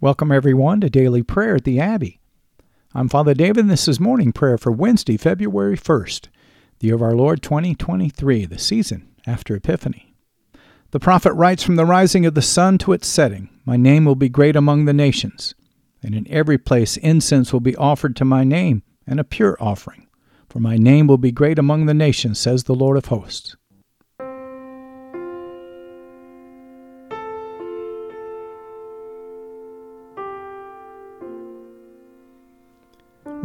Welcome, everyone, to Daily Prayer at the Abbey. I'm Father David, and this is morning prayer for Wednesday, February 1st, the year of our Lord 2023, the season after Epiphany. The prophet writes From the rising of the sun to its setting, my name will be great among the nations, and in every place incense will be offered to my name, and a pure offering. For my name will be great among the nations, says the Lord of hosts.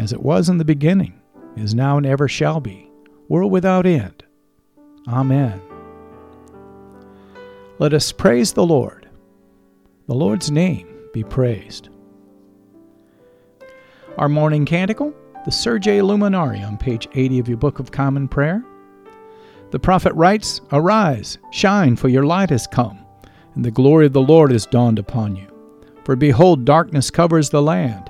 as it was in the beginning, is now, and ever shall be, world without end. Amen. Let us praise the Lord. The Lord's name be praised. Our morning canticle, the Surge Illuminare on page 80 of your Book of Common Prayer. The prophet writes, Arise, shine, for your light has come, and the glory of the Lord is dawned upon you. For behold, darkness covers the land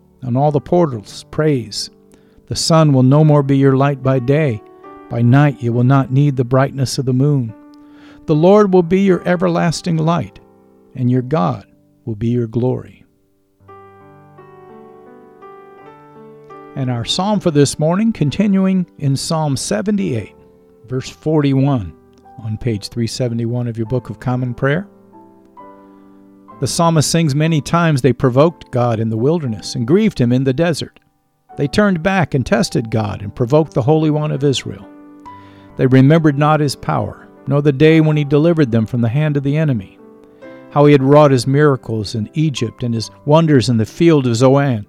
on all the portals praise. The sun will no more be your light by day. By night you will not need the brightness of the moon. The Lord will be your everlasting light, and your God will be your glory. And our psalm for this morning, continuing in Psalm 78, verse 41, on page 371 of your Book of Common Prayer. The psalmist sings many times they provoked God in the wilderness and grieved him in the desert. They turned back and tested God and provoked the Holy One of Israel. They remembered not his power, nor the day when he delivered them from the hand of the enemy, how he had wrought his miracles in Egypt and his wonders in the field of Zoan.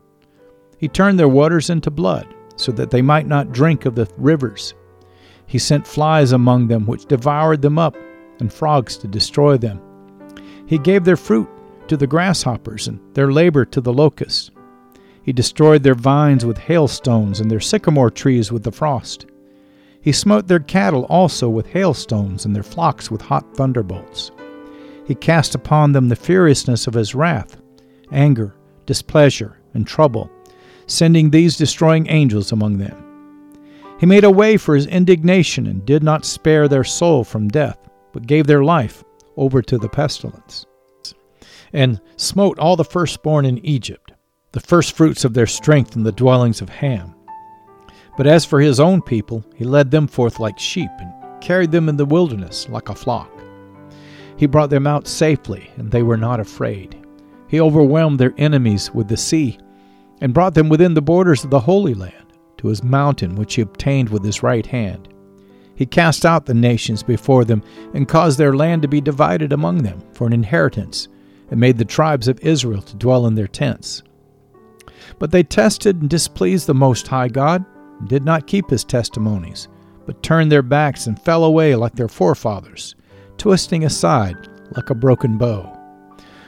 He turned their waters into blood, so that they might not drink of the rivers. He sent flies among them, which devoured them up, and frogs to destroy them. He gave their fruit to the grasshoppers and their labor to the locusts. He destroyed their vines with hailstones and their sycamore trees with the frost. He smote their cattle also with hailstones and their flocks with hot thunderbolts. He cast upon them the furiousness of his wrath, anger, displeasure, and trouble, sending these destroying angels among them. He made a way for his indignation and did not spare their soul from death, but gave their life over to the pestilence and smote all the firstborn in Egypt, the firstfruits of their strength in the dwellings of Ham. But as for his own people, he led them forth like sheep and carried them in the wilderness like a flock. He brought them out safely, and they were not afraid. He overwhelmed their enemies with the sea, and brought them within the borders of the Holy Land, to his mountain which he obtained with his right hand. He cast out the nations before them, and caused their land to be divided among them for an inheritance, and made the tribes of Israel to dwell in their tents. But they tested and displeased the Most High God, and did not keep his testimonies, but turned their backs and fell away like their forefathers, twisting aside like a broken bow.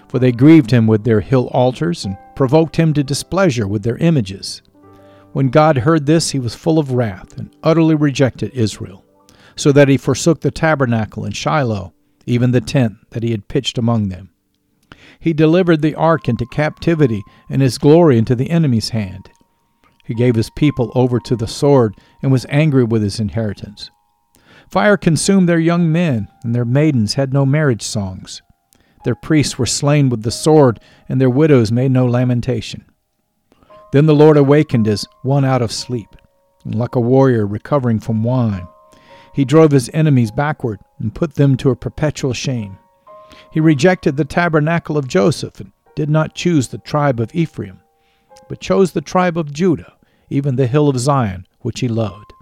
For they grieved him with their hill altars, and provoked him to displeasure with their images. When God heard this, he was full of wrath, and utterly rejected Israel, so that he forsook the tabernacle in Shiloh, even the tent that he had pitched among them. He delivered the ark into captivity, and his glory into the enemy's hand. He gave his people over to the sword, and was angry with his inheritance. Fire consumed their young men, and their maidens had no marriage songs. Their priests were slain with the sword, and their widows made no lamentation. Then the Lord awakened as one out of sleep, and like a warrior recovering from wine. He drove his enemies backward and put them to a perpetual shame. He rejected the tabernacle of Joseph and did not choose the tribe of Ephraim, but chose the tribe of Judah, even the hill of Zion, which he loved.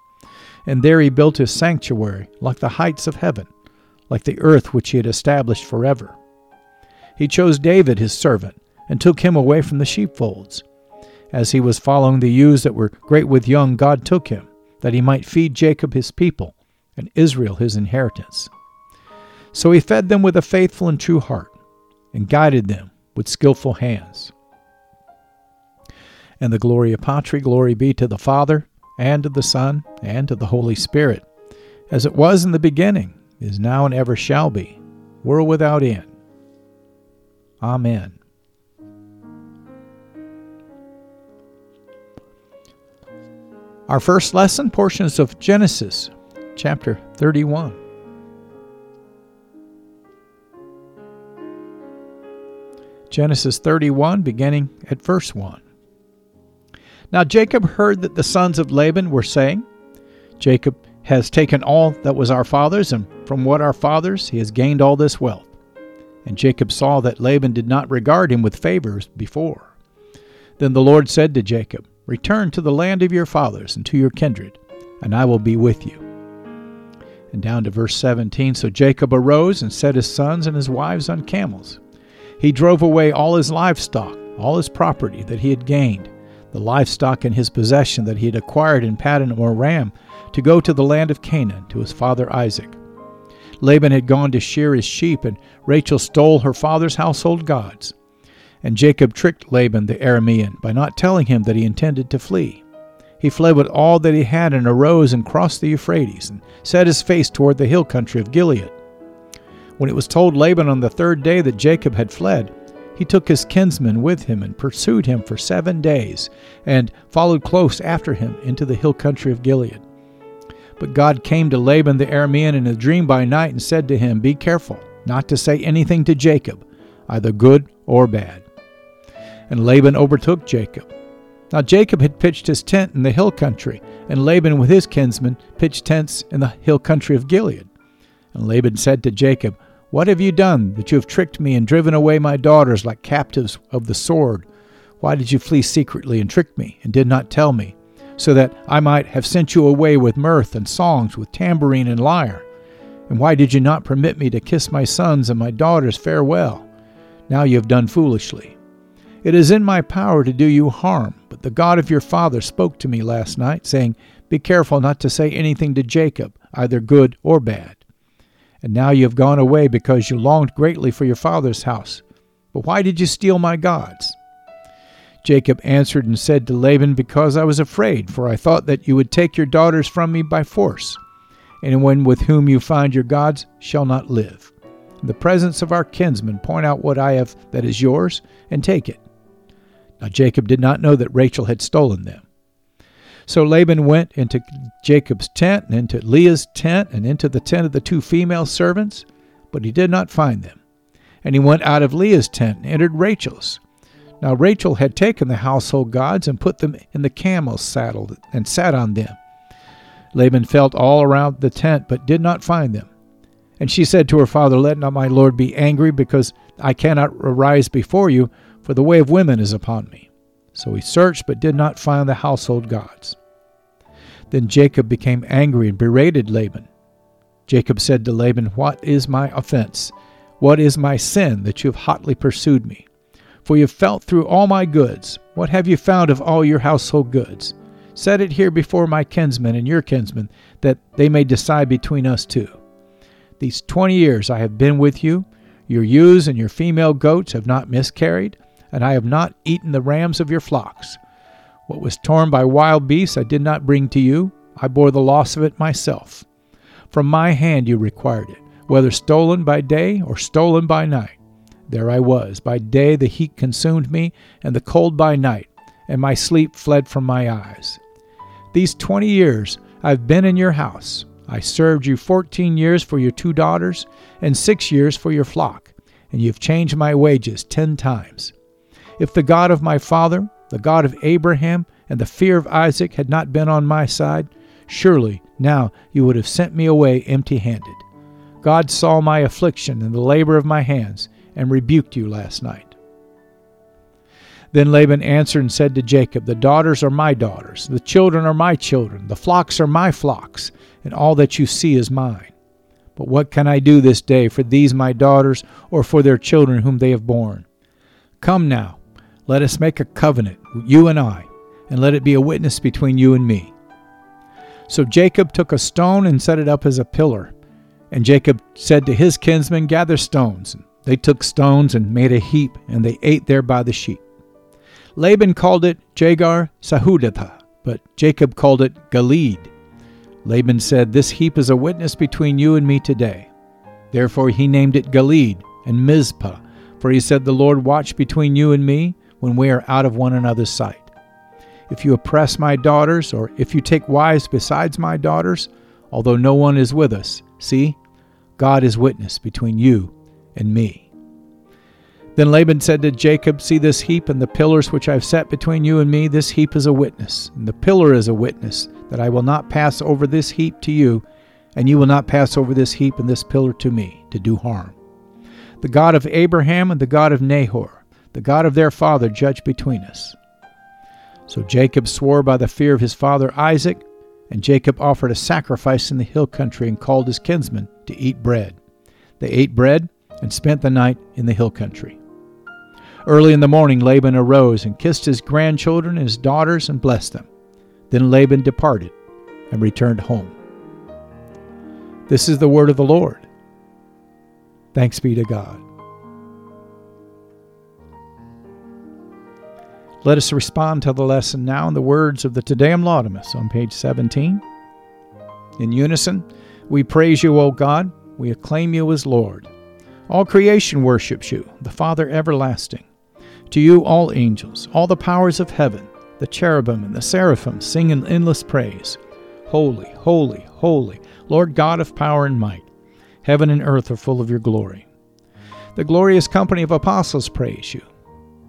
And there he built his sanctuary like the heights of heaven, like the earth which he had established forever. He chose David his servant, and took him away from the sheepfolds. As he was following the ewes that were great with young, God took him, that he might feed Jacob his people, and Israel his inheritance. So he fed them with a faithful and true heart, and guided them with skilful hands. And the Gloria Patri, glory be to the Father, and to the Son, and to the Holy Spirit, as it was in the beginning, is now, and ever shall be, world without end. Amen. Our first lesson, portions of Genesis, chapter 31. Genesis 31, beginning at verse 1. Now Jacob heard that the sons of Laban were saying, Jacob has taken all that was our father's, and from what our father's he has gained all this wealth. And Jacob saw that Laban did not regard him with favors before. Then the Lord said to Jacob, Return to the land of your fathers and to your kindred, and I will be with you. And down to verse 17 So Jacob arose and set his sons and his wives on camels. He drove away all his livestock, all his property that he had gained, the livestock in his possession that he had acquired in Paddan Aram, to go to the land of Canaan to his father Isaac. Laban had gone to shear his sheep, and Rachel stole her father's household gods. And Jacob tricked Laban the Aramean by not telling him that he intended to flee. He fled with all that he had and arose and crossed the Euphrates and set his face toward the hill country of Gilead. When it was told Laban on the third day that Jacob had fled, he took his kinsman with him and pursued him for seven days, and followed close after him into the hill country of Gilead. But God came to Laban the Aramean in a dream by night and said to him, Be careful not to say anything to Jacob, either good or bad. And Laban overtook Jacob. Now Jacob had pitched his tent in the hill country, and Laban with his kinsmen pitched tents in the hill country of Gilead. And Laban said to Jacob, What have you done that you have tricked me and driven away my daughters like captives of the sword? Why did you flee secretly and trick me, and did not tell me? so that I might have sent you away with mirth and songs, with tambourine and lyre. And why did you not permit me to kiss my sons and my daughters farewell? Now you have done foolishly. It is in my power to do you harm, but the God of your father spoke to me last night, saying, Be careful not to say anything to Jacob, either good or bad. And now you have gone away because you longed greatly for your father's house. But why did you steal my gods? Jacob answered and said to Laban, Because I was afraid, for I thought that you would take your daughters from me by force. Anyone with whom you find your gods shall not live. In the presence of our kinsmen, point out what I have that is yours, and take it. Now Jacob did not know that Rachel had stolen them. So Laban went into Jacob's tent, and into Leah's tent, and into the tent of the two female servants, but he did not find them. And he went out of Leah's tent and entered Rachel's. Now Rachel had taken the household gods and put them in the camel's saddle and sat on them. Laban felt all around the tent, but did not find them. And she said to her father, Let not my lord be angry, because I cannot arise before you, for the way of women is upon me. So he searched, but did not find the household gods. Then Jacob became angry and berated Laban. Jacob said to Laban, What is my offense? What is my sin that you have hotly pursued me? For you have felt through all my goods. What have you found of all your household goods? Set it here before my kinsmen and your kinsmen, that they may decide between us two. These twenty years I have been with you. Your ewes and your female goats have not miscarried, and I have not eaten the rams of your flocks. What was torn by wild beasts I did not bring to you. I bore the loss of it myself. From my hand you required it, whether stolen by day or stolen by night. There I was. By day the heat consumed me, and the cold by night, and my sleep fled from my eyes. These twenty years I've been in your house. I served you fourteen years for your two daughters, and six years for your flock, and you've changed my wages ten times. If the God of my father, the God of Abraham, and the fear of Isaac had not been on my side, surely now you would have sent me away empty handed. God saw my affliction and the labor of my hands, and rebuked you last night. Then Laban answered and said to Jacob, The daughters are my daughters, the children are my children, the flocks are my flocks, and all that you see is mine. But what can I do this day for these my daughters, or for their children whom they have borne? Come now, let us make a covenant, you and I, and let it be a witness between you and me. So Jacob took a stone and set it up as a pillar. And Jacob said to his kinsmen, Gather stones. And they took stones and made a heap, and they ate there by the sheep. Laban called it Jegar Sahadutha, but Jacob called it Gilead. Laban said, This heap is a witness between you and me today. Therefore he named it Gilead and Mizpah, for he said, The Lord watch between you and me when we are out of one another's sight. If you oppress my daughters, or if you take wives besides my daughters, although no one is with us, see, God is witness between you and me. Then Laban said to Jacob, See this heap and the pillars which I have set between you and me. This heap is a witness, and the pillar is a witness, that I will not pass over this heap to you, and you will not pass over this heap and this pillar to me, to do harm. The God of Abraham and the God of Nahor, the God of their father, judge between us. So Jacob swore by the fear of his father Isaac, and Jacob offered a sacrifice in the hill country and called his kinsmen to eat bread. They ate bread and spent the night in the hill country. Early in the morning, Laban arose and kissed his grandchildren and his daughters and blessed them. Then Laban departed and returned home. This is the word of the Lord. Thanks be to God. Let us respond to the lesson now in the words of the Te Deum Laudamus on page 17. In unison, we praise you, O God. We acclaim you as Lord. All creation worships you, the Father everlasting. To you, all angels, all the powers of heaven, the cherubim and the seraphim sing in endless praise. Holy, holy, holy, Lord God of power and might. Heaven and earth are full of your glory. The glorious company of apostles praise you.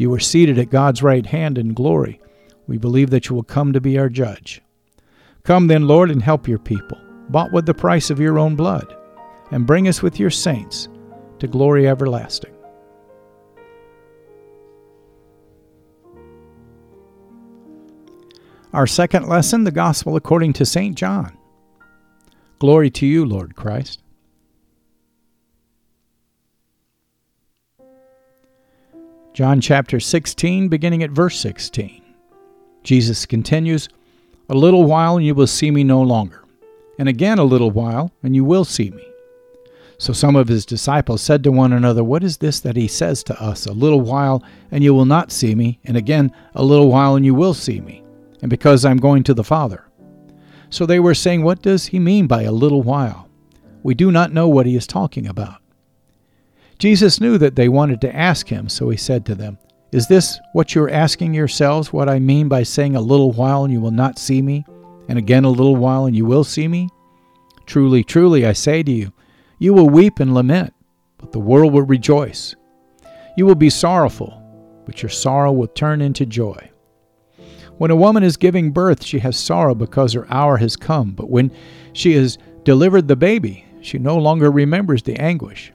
You were seated at God's right hand in glory. We believe that you will come to be our judge. Come then, Lord, and help your people, bought with the price of your own blood, and bring us with your saints to glory everlasting. Our second lesson, the Gospel according to St. John. Glory to you, Lord Christ. John chapter 16, beginning at verse 16. Jesus continues, A little while and you will see me no longer, and again a little while and you will see me. So some of his disciples said to one another, What is this that he says to us? A little while and you will not see me, and again a little while and you will see me and because I'm going to the Father. So they were saying, What does he mean by a little while? We do not know what he is talking about. Jesus knew that they wanted to ask him, so he said to them, Is this what you are asking yourselves, what I mean by saying a little while and you will not see me, and again a little while and you will see me? Truly, truly, I say to you, you will weep and lament, but the world will rejoice. You will be sorrowful, but your sorrow will turn into joy. When a woman is giving birth, she has sorrow because her hour has come, but when she has delivered the baby, she no longer remembers the anguish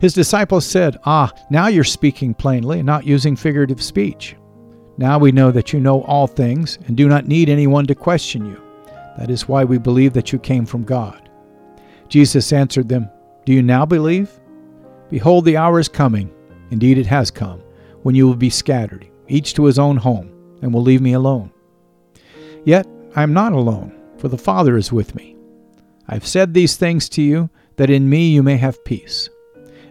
His disciples said, Ah, now you're speaking plainly and not using figurative speech. Now we know that you know all things and do not need anyone to question you. That is why we believe that you came from God. Jesus answered them, Do you now believe? Behold, the hour is coming, indeed it has come, when you will be scattered, each to his own home, and will leave me alone. Yet I am not alone, for the Father is with me. I have said these things to you, that in me you may have peace.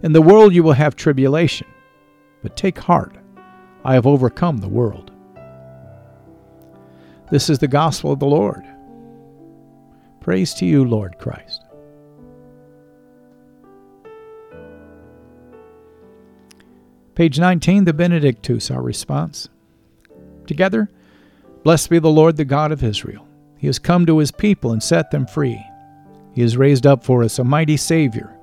In the world you will have tribulation, but take heart, I have overcome the world. This is the gospel of the Lord. Praise to you, Lord Christ. Page 19, the Benedictus, our response. Together, blessed be the Lord, the God of Israel. He has come to his people and set them free. He has raised up for us a mighty Savior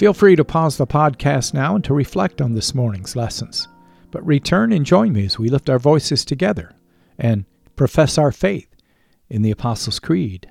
Feel free to pause the podcast now and to reflect on this morning's lessons. But return and join me as we lift our voices together and profess our faith in the Apostles' Creed.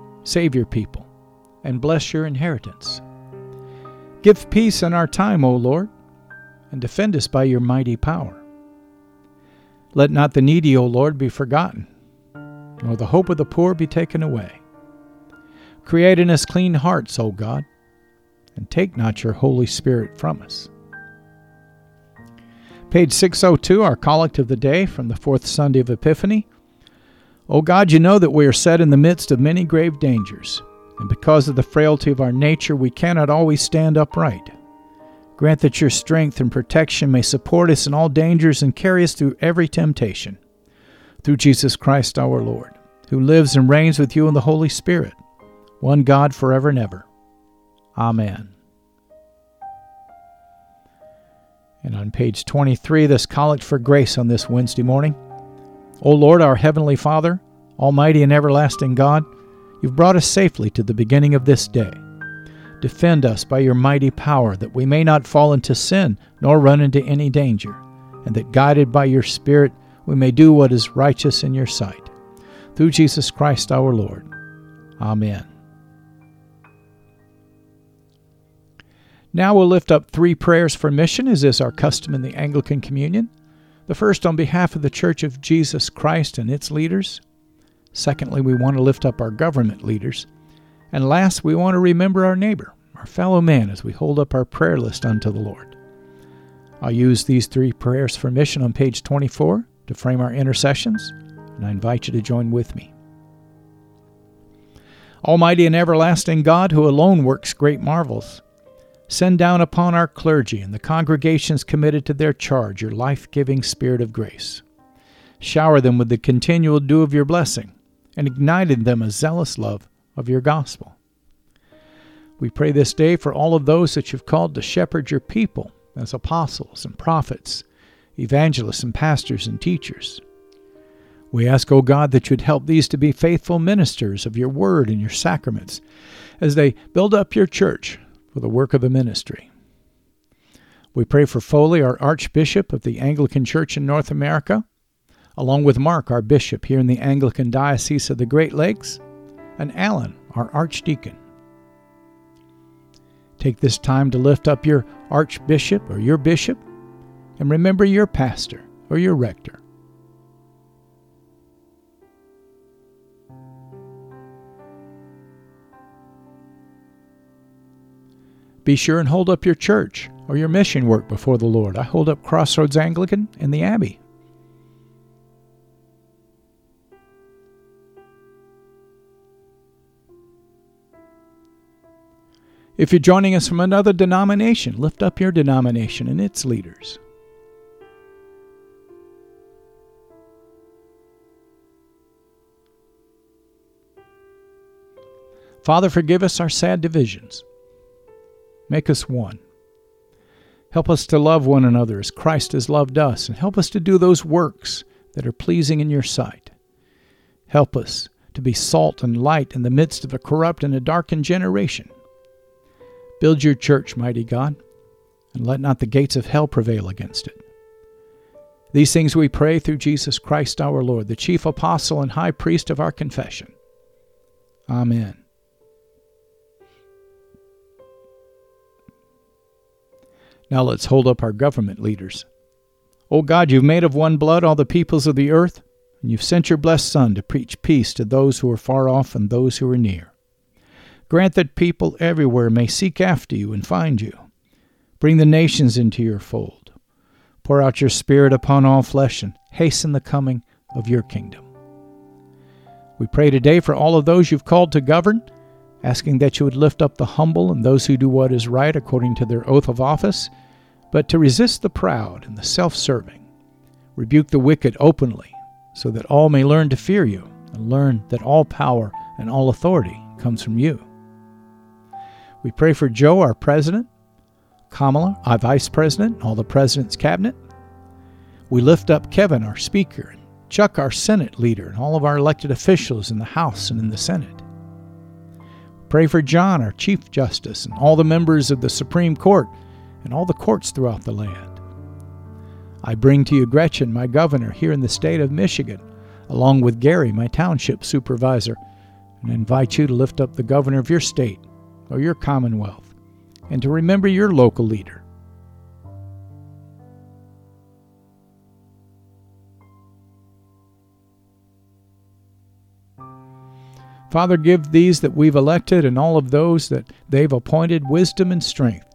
save your people, and bless your inheritance. Give peace in our time, O Lord, and defend us by your mighty power. Let not the needy, O Lord, be forgotten, nor the hope of the poor be taken away. Create in us clean hearts, O God, and take not your Holy Spirit from us. Page 602, our collect of the day from the fourth Sunday of Epiphany. O God, you know that we are set in the midst of many grave dangers, and because of the frailty of our nature, we cannot always stand upright. Grant that your strength and protection may support us in all dangers and carry us through every temptation. Through Jesus Christ our Lord, who lives and reigns with you in the Holy Spirit, one God forever and ever. Amen. And on page 23, this collect for grace on this Wednesday morning. O Lord, our Heavenly Father, Almighty and everlasting God, you've brought us safely to the beginning of this day. Defend us by your mighty power, that we may not fall into sin nor run into any danger, and that guided by your Spirit we may do what is righteous in your sight. Through Jesus Christ our Lord. Amen. Now we'll lift up three prayers for mission, as is our custom in the Anglican Communion. The first on behalf of the Church of Jesus Christ and its leaders. Secondly, we want to lift up our government leaders. And last, we want to remember our neighbor, our fellow man, as we hold up our prayer list unto the Lord. I'll use these three prayers for mission on page 24 to frame our intercessions, and I invite you to join with me. Almighty and everlasting God, who alone works great marvels, send down upon our clergy and the congregations committed to their charge your life giving spirit of grace. Shower them with the continual dew of your blessing, and ignite in them a zealous love of your gospel. We pray this day for all of those that you've called to shepherd your people as apostles and prophets, evangelists and pastors and teachers. We ask, O God, that you'd help these to be faithful ministers of your word and your sacraments as they build up your church for the work of the ministry. We pray for Foley, our Archbishop of the Anglican Church in North America, along with Mark, our Bishop here in the Anglican Diocese of the Great Lakes, and Alan, our Archdeacon. Take this time to lift up your Archbishop or your Bishop, and remember your pastor or your rector. Be sure and hold up your church or your mission work before the Lord. I hold up Crossroads Anglican in the Abbey. If you're joining us from another denomination, lift up your denomination and its leaders. Father, forgive us our sad divisions. Make us one. Help us to love one another as Christ has loved us, and help us to do those works that are pleasing in your sight. Help us to be salt and light in the midst of a corrupt and a darkened generation. Build your church, mighty God, and let not the gates of hell prevail against it. These things we pray through Jesus Christ our Lord, the chief apostle and high priest of our confession. Amen. Now let's hold up our government leaders. O God, you've made of one blood all the peoples of the earth, and you've sent your blessed Son to preach peace to those who are far off and those who are near. Grant that people everywhere may seek after you and find you. Bring the nations into your fold. Pour out your Spirit upon all flesh and hasten the coming of your kingdom. We pray today for all of those you've called to govern, asking that you would lift up the humble and those who do what is right according to their oath of office, but to resist the proud and the self serving. Rebuke the wicked openly so that all may learn to fear you and learn that all power and all authority comes from you. We pray for Joe, our president, Kamala, our vice president, all the president's cabinet. We lift up Kevin, our speaker, and Chuck, our Senate leader, and all of our elected officials in the House and in the Senate. Pray for John, our Chief Justice, and all the members of the Supreme Court and all the courts throughout the land. I bring to you Gretchen, my governor here in the state of Michigan, along with Gary, my township supervisor, and invite you to lift up the governor of your state or your commonwealth and to remember your local leader. Father, give these that we've elected and all of those that they've appointed wisdom and strength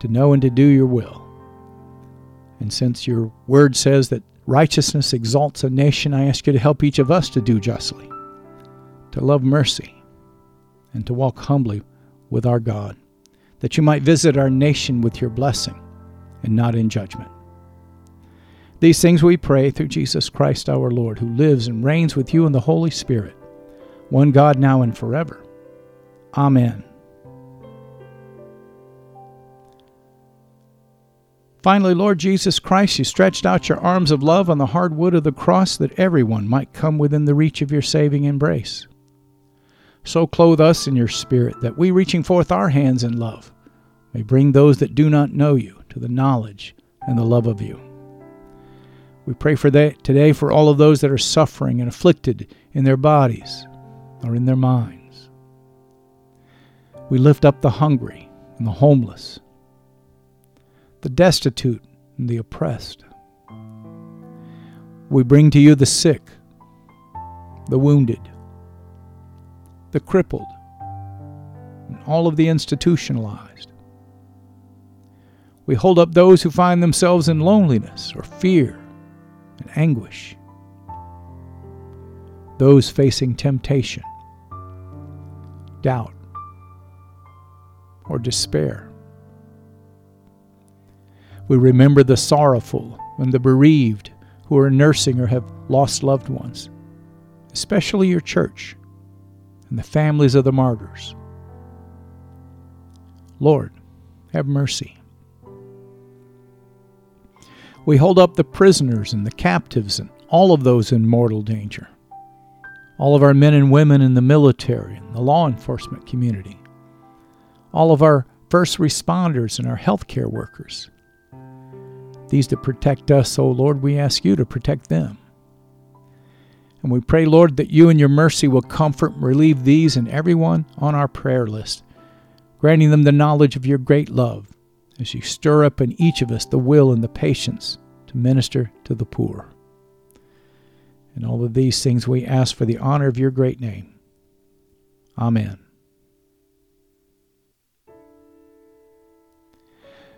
to know and to do your will. And since your word says that righteousness exalts a nation, I ask you to help each of us to do justly, to love mercy, and to walk humbly with our God, that you might visit our nation with your blessing and not in judgment. These things we pray through Jesus Christ our Lord, who lives and reigns with you in the Holy Spirit, one God now and forever. Amen. Finally, Lord Jesus Christ, you stretched out your arms of love on the hard wood of the cross that everyone might come within the reach of your saving embrace. So clothe us in your Spirit that we, reaching forth our hands in love, may bring those that do not know you to the knowledge and the love of you. We pray for that today for all of those that are suffering and afflicted in their bodies or in their minds. We lift up the hungry and the homeless the destitute, and the oppressed. We bring to you the sick, the wounded, the crippled, and all of the institutionalized. We hold up those who find themselves in loneliness or fear and anguish, those facing temptation, doubt, or despair. We remember the sorrowful and the bereaved who are nursing or have lost loved ones, especially your church and the families of the martyrs. Lord, have mercy. We hold up the prisoners and the captives and all of those in mortal danger, all of our men and women in the military and the law enforcement community, all of our first responders and our healthcare workers these that protect us, O Lord, we ask you to protect them. And we pray, Lord, that you in your mercy will comfort and relieve these and everyone on our prayer list, granting them the knowledge of your great love as you stir up in each of us the will and the patience to minister to the poor. And all of these things we ask for the honor of your great name. Amen.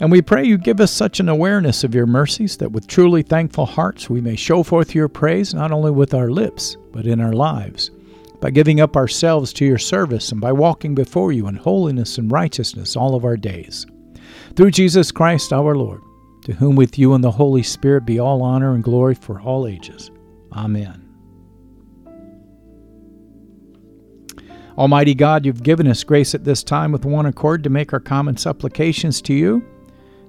And we pray you give us such an awareness of your mercies that with truly thankful hearts we may show forth your praise not only with our lips, but in our lives, by giving up ourselves to your service and by walking before you in holiness and righteousness all of our days. Through Jesus Christ our Lord, to whom with you and the Holy Spirit be all honor and glory for all ages. Amen. Almighty God, you've given us grace at this time with one accord to make our common supplications to you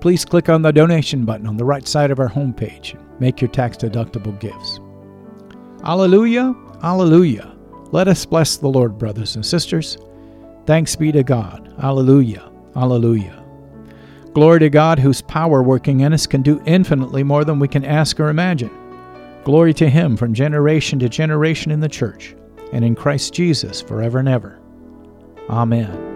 please click on the donation button on the right side of our homepage make your tax deductible gifts. Alleluia, Alleluia. Let us bless the Lord, brothers and sisters. Thanks be to God. Alleluia, Alleluia. Glory to God, whose power working in us can do infinitely more than we can ask or imagine. Glory to Him from generation to generation in the church, and in Christ Jesus forever and ever. Amen.